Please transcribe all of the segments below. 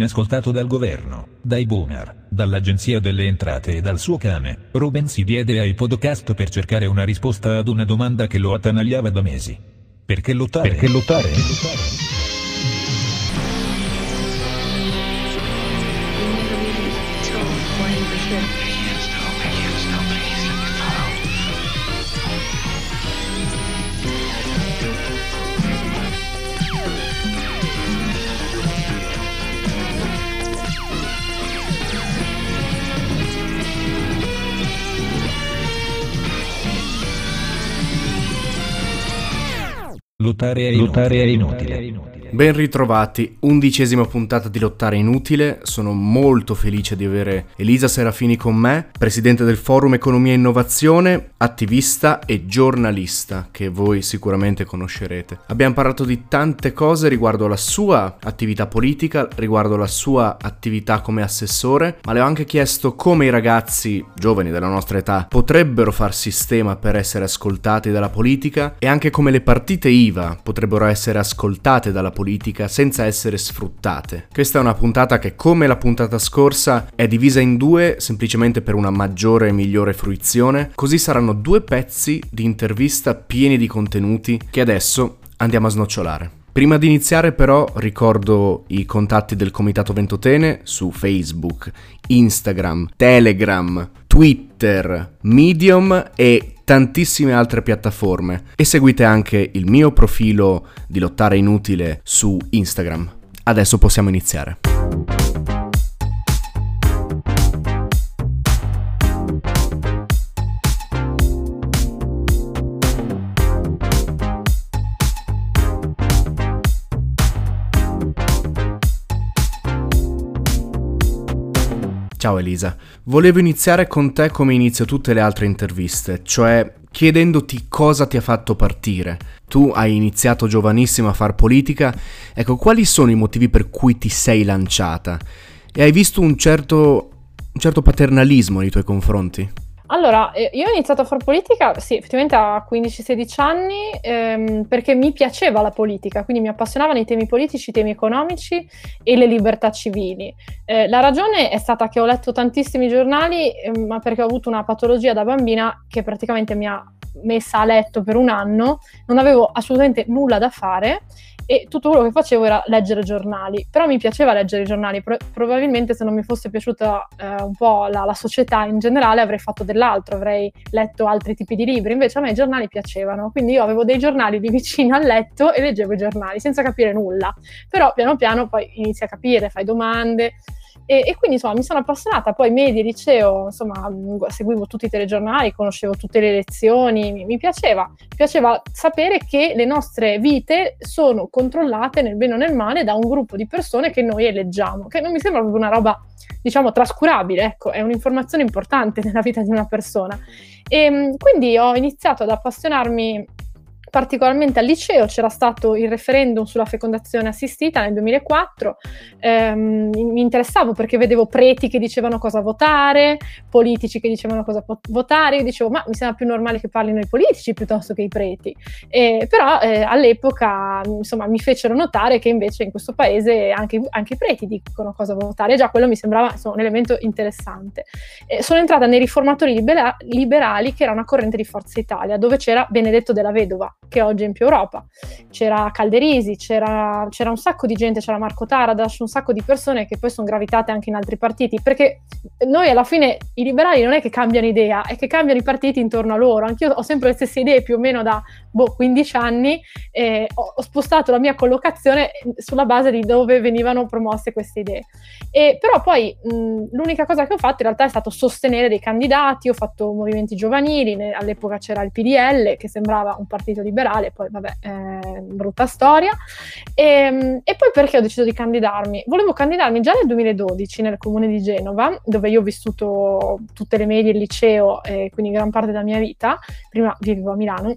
inascoltato dal governo, dai boomer, dall'agenzia delle entrate e dal suo cane, Ruben si diede ai podcast per cercare una risposta ad una domanda che lo attanagliava da mesi. Perché lottare? Perché lottare? Perché lottare? Lottare è inutile. Ben ritrovati, undicesima puntata di Lottare Inutile, sono molto felice di avere Elisa Serafini con me, presidente del Forum Economia e Innovazione, attivista e giornalista che voi sicuramente conoscerete. Abbiamo parlato di tante cose riguardo la sua attività politica, riguardo la sua attività come assessore, ma le ho anche chiesto come i ragazzi giovani della nostra età potrebbero far sistema per essere ascoltati dalla politica e anche come le partite IVA potrebbero essere ascoltate dalla politica politica senza essere sfruttate. Questa è una puntata che, come la puntata scorsa, è divisa in due semplicemente per una maggiore e migliore fruizione, così saranno due pezzi di intervista pieni di contenuti che adesso andiamo a snocciolare. Prima di iniziare però ricordo i contatti del Comitato Ventotene su Facebook, Instagram, Telegram, Twitter, Medium e tantissime altre piattaforme e seguite anche il mio profilo di Lottare Inutile su Instagram. Adesso possiamo iniziare. Ciao Elisa, volevo iniziare con te come inizio tutte le altre interviste, cioè chiedendoti cosa ti ha fatto partire. Tu hai iniziato giovanissimo a far politica, ecco quali sono i motivi per cui ti sei lanciata? E hai visto un certo, un certo paternalismo nei tuoi confronti? Allora, eh, io ho iniziato a fare politica, sì, effettivamente a 15-16 anni, ehm, perché mi piaceva la politica, quindi mi appassionavano i temi politici, i temi economici e le libertà civili. Eh, la ragione è stata che ho letto tantissimi giornali, eh, ma perché ho avuto una patologia da bambina che praticamente mi ha messa a letto per un anno, non avevo assolutamente nulla da fare e tutto quello che facevo era leggere giornali, però mi piaceva leggere i giornali, Pro- probabilmente se non mi fosse piaciuta eh, un po' la, la, società in generale avrei fatto dell'altro, avrei letto altri tipi di libri, invece a me i giornali piacevano, quindi io avevo dei giornali di vicino al letto e leggevo i giornali senza capire nulla, però piano piano poi inizi a capire, fai domande, e, e, quindi insomma mi sono appassionata, poi media, liceo, insomma seguivo tutti i telegiornali, conoscevo tutte le lezioni, mi, mi, piaceva, mi piaceva sapere che le nostre vite sono controllate nel bene o nel male da un gruppo di persone che noi eleggiamo, che non mi sembra proprio una roba diciamo trascurabile, ecco, è un'informazione importante nella vita di una persona. E quindi ho iniziato ad appassionarmi particolarmente al liceo c'era stato il referendum sulla fecondazione assistita nel 2004, ehm, mi interessavo perché vedevo preti che dicevano cosa votare, politici che dicevano cosa po- votare, io dicevo ma mi sembra più normale che parlino i politici piuttosto che i preti, eh, però eh, all'epoca insomma mi fecero notare che invece in questo paese anche, anche i preti dicono cosa votare, e già quello mi sembrava insomma, un elemento interessante. Eh, sono entrata nei riformatori libera- liberali che era una corrente di Forza Italia dove c'era Benedetto della Vedova che oggi è in più Europa. C'era Calderisi, c'era, c'era un sacco di gente, c'era Marco Taradas, un sacco di persone che poi sono gravitate anche in altri partiti, perché noi alla fine i liberali non è che cambiano idea, è che cambiano i partiti intorno a loro. Anch'io ho sempre le stesse idee più o meno da boh, 15 anni e ho, ho, spostato la mia collocazione sulla base di dove venivano promosse queste idee. E, però poi mh, l'unica cosa che ho fatto in realtà è stato sostenere dei candidati, ho fatto movimenti giovanili, ne, all'epoca c'era il PDL che sembrava un partito liberale, poi vabbè, eh, brutta storia. E, e poi perché ho deciso di candidarmi? Volevo candidarmi già nel 2012 nel comune di Genova, dove io ho vissuto tutte le medie, il liceo e quindi gran parte della mia vita, prima vivevo a Milano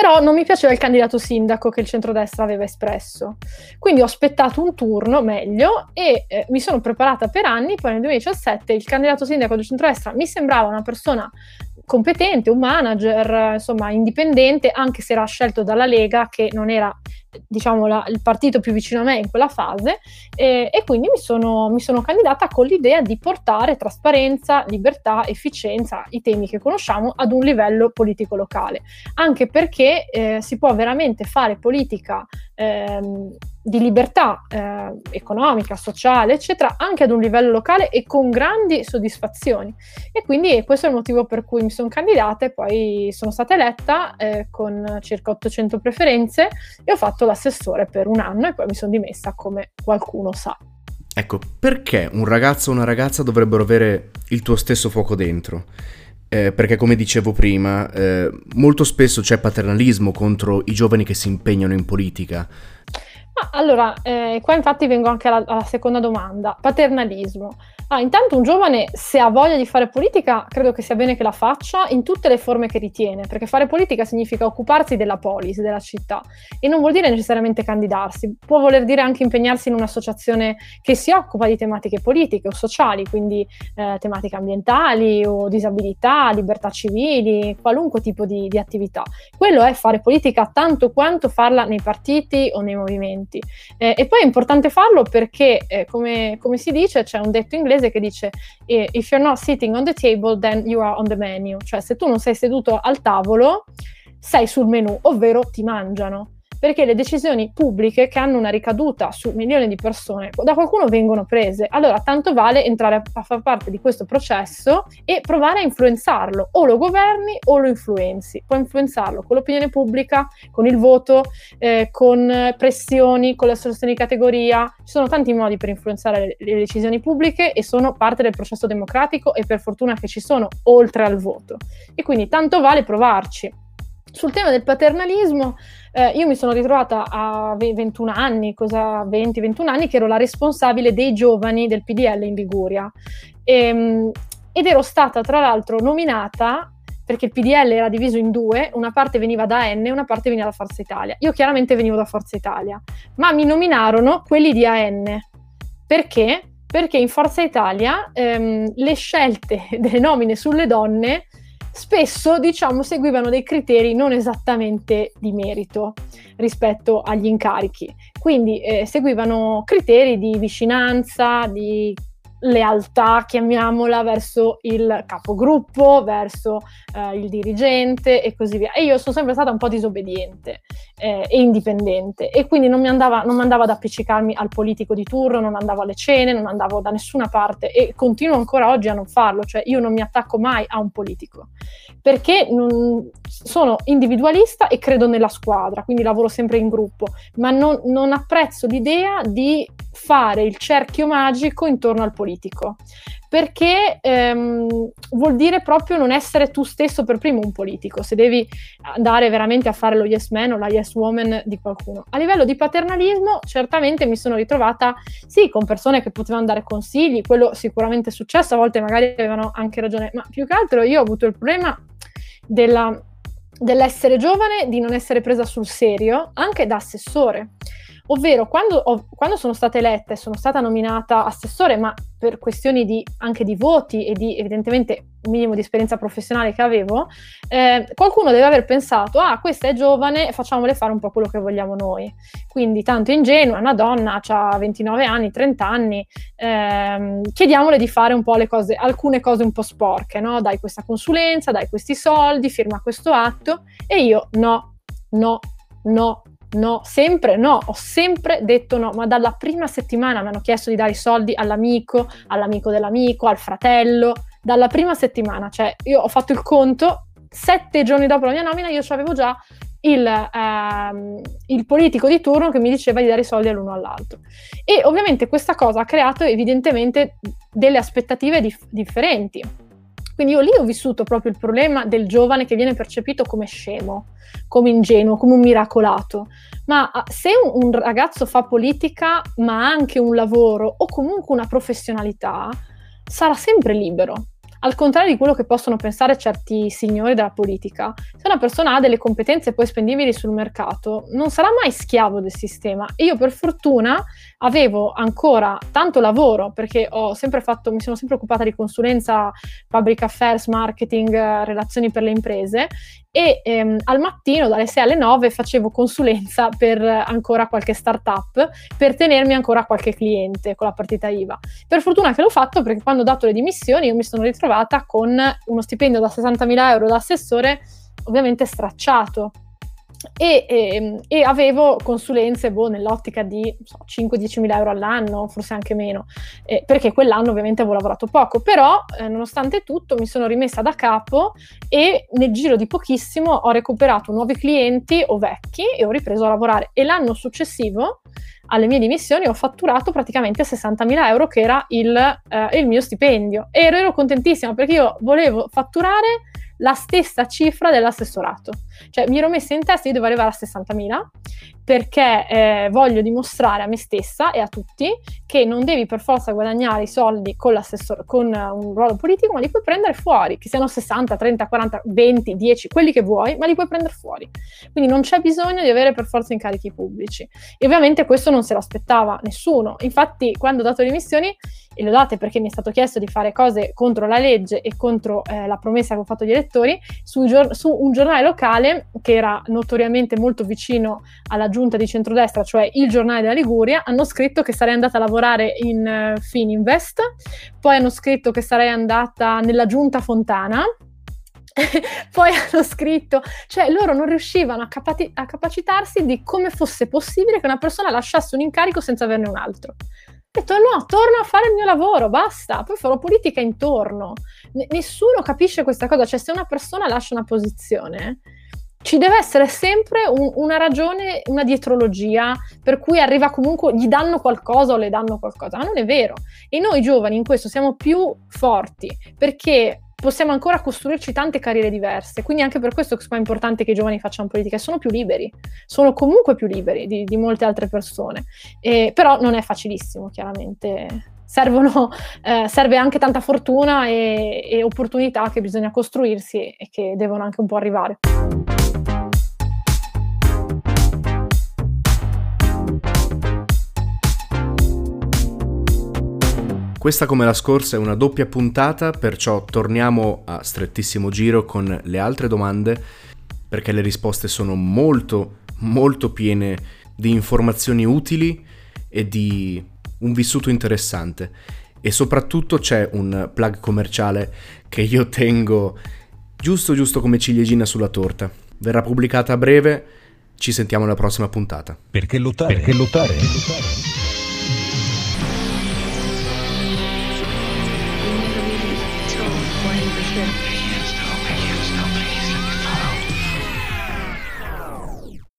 però non mi piaceva il candidato sindaco che il centrodestra aveva espresso. Quindi ho aspettato un turno meglio e eh, mi sono preparata per anni. Poi nel 2017 il candidato sindaco del centrodestra mi sembrava una persona competente, un manager, insomma, indipendente, anche se era scelto dalla Lega, che non era diciamo la, il partito più vicino a me in quella fase. E, e quindi mi sono, mi sono, candidata con l'idea di portare trasparenza, libertà, efficienza, i temi che conosciamo ad un livello politico locale, anche perché eh, si può veramente fare politica ehm, di libertà eh, economica, sociale, eccetera, anche ad un livello locale e con grandi soddisfazioni. E quindi questo è il motivo per cui mi sono candidata e poi sono stata eletta eh, con circa 800 preferenze e ho fatto l'assessore per un anno e poi mi sono dimessa come qualcuno sa. Ecco, perché un ragazzo o una ragazza dovrebbero avere il tuo stesso fuoco dentro? Eh, perché come dicevo prima, eh, molto spesso c'è paternalismo contro i giovani che si impegnano in politica. Ah, allora, eh, qua infatti vengo anche alla, alla seconda domanda, paternalismo. Ah, intanto un giovane, se ha voglia di fare politica, credo che sia bene che la faccia in tutte le forme che ritiene, perché fare politica significa occuparsi della polis, della città, e non vuol dire necessariamente candidarsi, può voler dire anche impegnarsi in un'associazione che si occupa di tematiche politiche o sociali, quindi eh, tematiche ambientali o disabilità, libertà civili, qualunque tipo di, di attività. Quello è fare politica tanto quanto farla nei partiti o nei movimenti. Eh, e poi è importante farlo perché, eh, come, come si dice, c'è un detto inglese inglese che dice if you're not sitting on the table then you are on the menu, cioè se tu non sei seduto al tavolo sei sul menu, ovvero ti mangiano perché le decisioni pubbliche che hanno una ricaduta su milioni di persone da qualcuno vengono prese. Allora tanto vale entrare a, a far parte di questo processo e provare a influenzarlo, o lo governi o lo influenzi. Puoi influenzarlo con l'opinione pubblica, con il voto, eh, con pressioni, con le associazioni di categoria. Ci sono tanti modi per influenzare le, le decisioni pubbliche e sono parte del processo democratico e per fortuna che ci sono oltre al voto. E quindi tanto vale provarci. Sul tema del paternalismo, eh, io mi sono ritrovata a 21 anni, cosa 20-21 anni, che ero la responsabile dei giovani del PDL in Liguria. E, ehm, ed ero stata tra l'altro nominata perché il PDL era diviso in due, una parte veniva da AN e una parte veniva da Forza Italia. Io chiaramente venivo da Forza Italia, ma mi nominarono quelli di AN. Perché? Perché in Forza Italia ehm, le scelte delle nomine sulle donne spesso diciamo seguivano dei criteri non esattamente di merito rispetto agli incarichi, quindi eh, seguivano criteri di vicinanza, di lealtà, chiamiamola, verso il capogruppo, verso eh, il dirigente e così via. E io sono sempre stata un po' disobbediente eh, e indipendente. E quindi non mi, andava, non mi andava ad appiccicarmi al politico di turno, non andavo alle cene, non andavo da nessuna parte e continuo ancora oggi a non farlo, cioè io non mi attacco mai a un politico perché non, sono individualista e credo nella squadra, quindi lavoro sempre in gruppo, ma non, non apprezzo l'idea di fare il cerchio magico intorno al politico, perché ehm, vuol dire proprio non essere tu stesso per primo un politico, se devi andare veramente a fare lo yes man o la yes woman di qualcuno. A livello di paternalismo, certamente mi sono ritrovata, sì, con persone che potevano dare consigli, quello sicuramente è successo, a volte magari avevano anche ragione, ma più che altro io ho avuto il problema della, dell'essere giovane, di non essere presa sul serio, anche da assessore. Ovvero, quando, ho, quando, sono stata eletta e sono stata nominata assessore, ma per questioni di, anche di voti e di evidentemente un minimo di esperienza professionale che avevo, eh, qualcuno deve aver pensato, ah, questa è giovane, facciamole fare un po' quello che vogliamo noi. Quindi tanto ingenua, una donna, ha 29 anni, 30 anni, ehm, chiediamole di fare un po' le cose, alcune cose un po' sporche, no? Dai questa consulenza, dai questi soldi, firma questo atto, e io no, no, no, no, sempre no, ho sempre detto no, ma dalla prima settimana mi hanno chiesto di dare i soldi all'amico, all'amico dell'amico, al fratello, dalla prima settimana, cioè io ho fatto il conto, sette giorni dopo la mia nomina io avevo già il, ehm, il, politico di turno che mi diceva di dare i soldi all'uno all'altro. E ovviamente questa cosa ha creato evidentemente delle aspettative dif- differenti quindi io lì ho vissuto proprio il problema del giovane che viene percepito come scemo, come ingenuo, come un miracolato. Ma ah, se un, un ragazzo fa politica, ma anche un lavoro o comunque una professionalità, sarà sempre libero al contrario di quello che possono pensare certi signori della politica, se una persona ha delle competenze poi spendibili sul mercato, non sarà mai schiavo del sistema. Io per fortuna avevo ancora tanto lavoro perché fatto, mi sono sempre occupata di consulenza, public affairs, marketing, relazioni per le imprese e ehm, al mattino dalle 6 alle 9 facevo consulenza per ancora qualche startup per tenermi ancora qualche cliente con la partita IVA. Per fortuna che l'ho fatto perché quando ho dato le dimissioni io mi sono ritrovata con uno stipendio da 60.000 euro da assessore ovviamente stracciato e, e, ehm, e, avevo consulenze boh, nell'ottica di so, 5-10 mila euro all'anno, forse anche meno, eh, perché quell'anno ovviamente avevo lavorato poco, però eh, nonostante tutto mi sono rimessa da capo e nel giro di pochissimo ho recuperato nuovi clienti o vecchi e ho ripreso a lavorare. E l'anno successivo alle mie dimissioni ho fatturato praticamente 60.000 euro che era il, eh, il mio stipendio. E ero, ero contentissima perché io volevo fatturare la stessa cifra dell'assessorato. Cioè mi ero messa in testa, io devo arrivare a 60.000 perché eh, voglio dimostrare a me stessa e a tutti che non devi per forza guadagnare i soldi con, con un ruolo politico, ma li puoi prendere fuori, che siano 60, 30, 40, 20, 10, quelli che vuoi, ma li puoi prendere fuori. Quindi non c'è bisogno di avere per forza incarichi pubblici. E ovviamente questo non se lo aspettava nessuno. Infatti quando ho dato le missioni, e le ho date perché mi è stato chiesto di fare cose contro la legge e contro eh, la promessa che ho fatto agli elettori, su, su un giornale locale che era notoriamente molto vicino alla giunta di centrodestra, cioè il giornale della Liguria, hanno scritto che sarei andata a lavorare in uh, Fininvest, poi hanno scritto che sarei andata nella giunta Fontana, poi hanno scritto, cioè loro non riuscivano a, capati- a, capacitarsi di come fosse possibile che una persona lasciasse un incarico senza averne un altro. Ho detto no, torno a fare il mio lavoro, basta, poi farò politica intorno. N- nessuno capisce questa cosa, cioè se una persona lascia una posizione, ci deve essere sempre un, una ragione, una dietrologia per cui arriva comunque, gli danno qualcosa o le danno qualcosa, ma non è vero. E noi giovani in questo siamo più forti perché possiamo ancora costruirci tante carriere diverse, quindi anche per questo è importante che i giovani facciano politica, sono più liberi, sono comunque più liberi di, di molte altre persone, e, però non è facilissimo chiaramente. Servono, eh, serve anche tanta fortuna e, e opportunità che bisogna costruirsi e che devono anche un po' arrivare. Questa come la scorsa è una doppia puntata, perciò torniamo a strettissimo giro con le altre domande, perché le risposte sono molto, molto piene di informazioni utili e di un vissuto interessante. E soprattutto c'è un plug commerciale che io tengo giusto giusto come ciliegina sulla torta. Verrà pubblicata a breve, ci sentiamo alla prossima puntata. Perché lottare? Perché lottare? Perché lottare?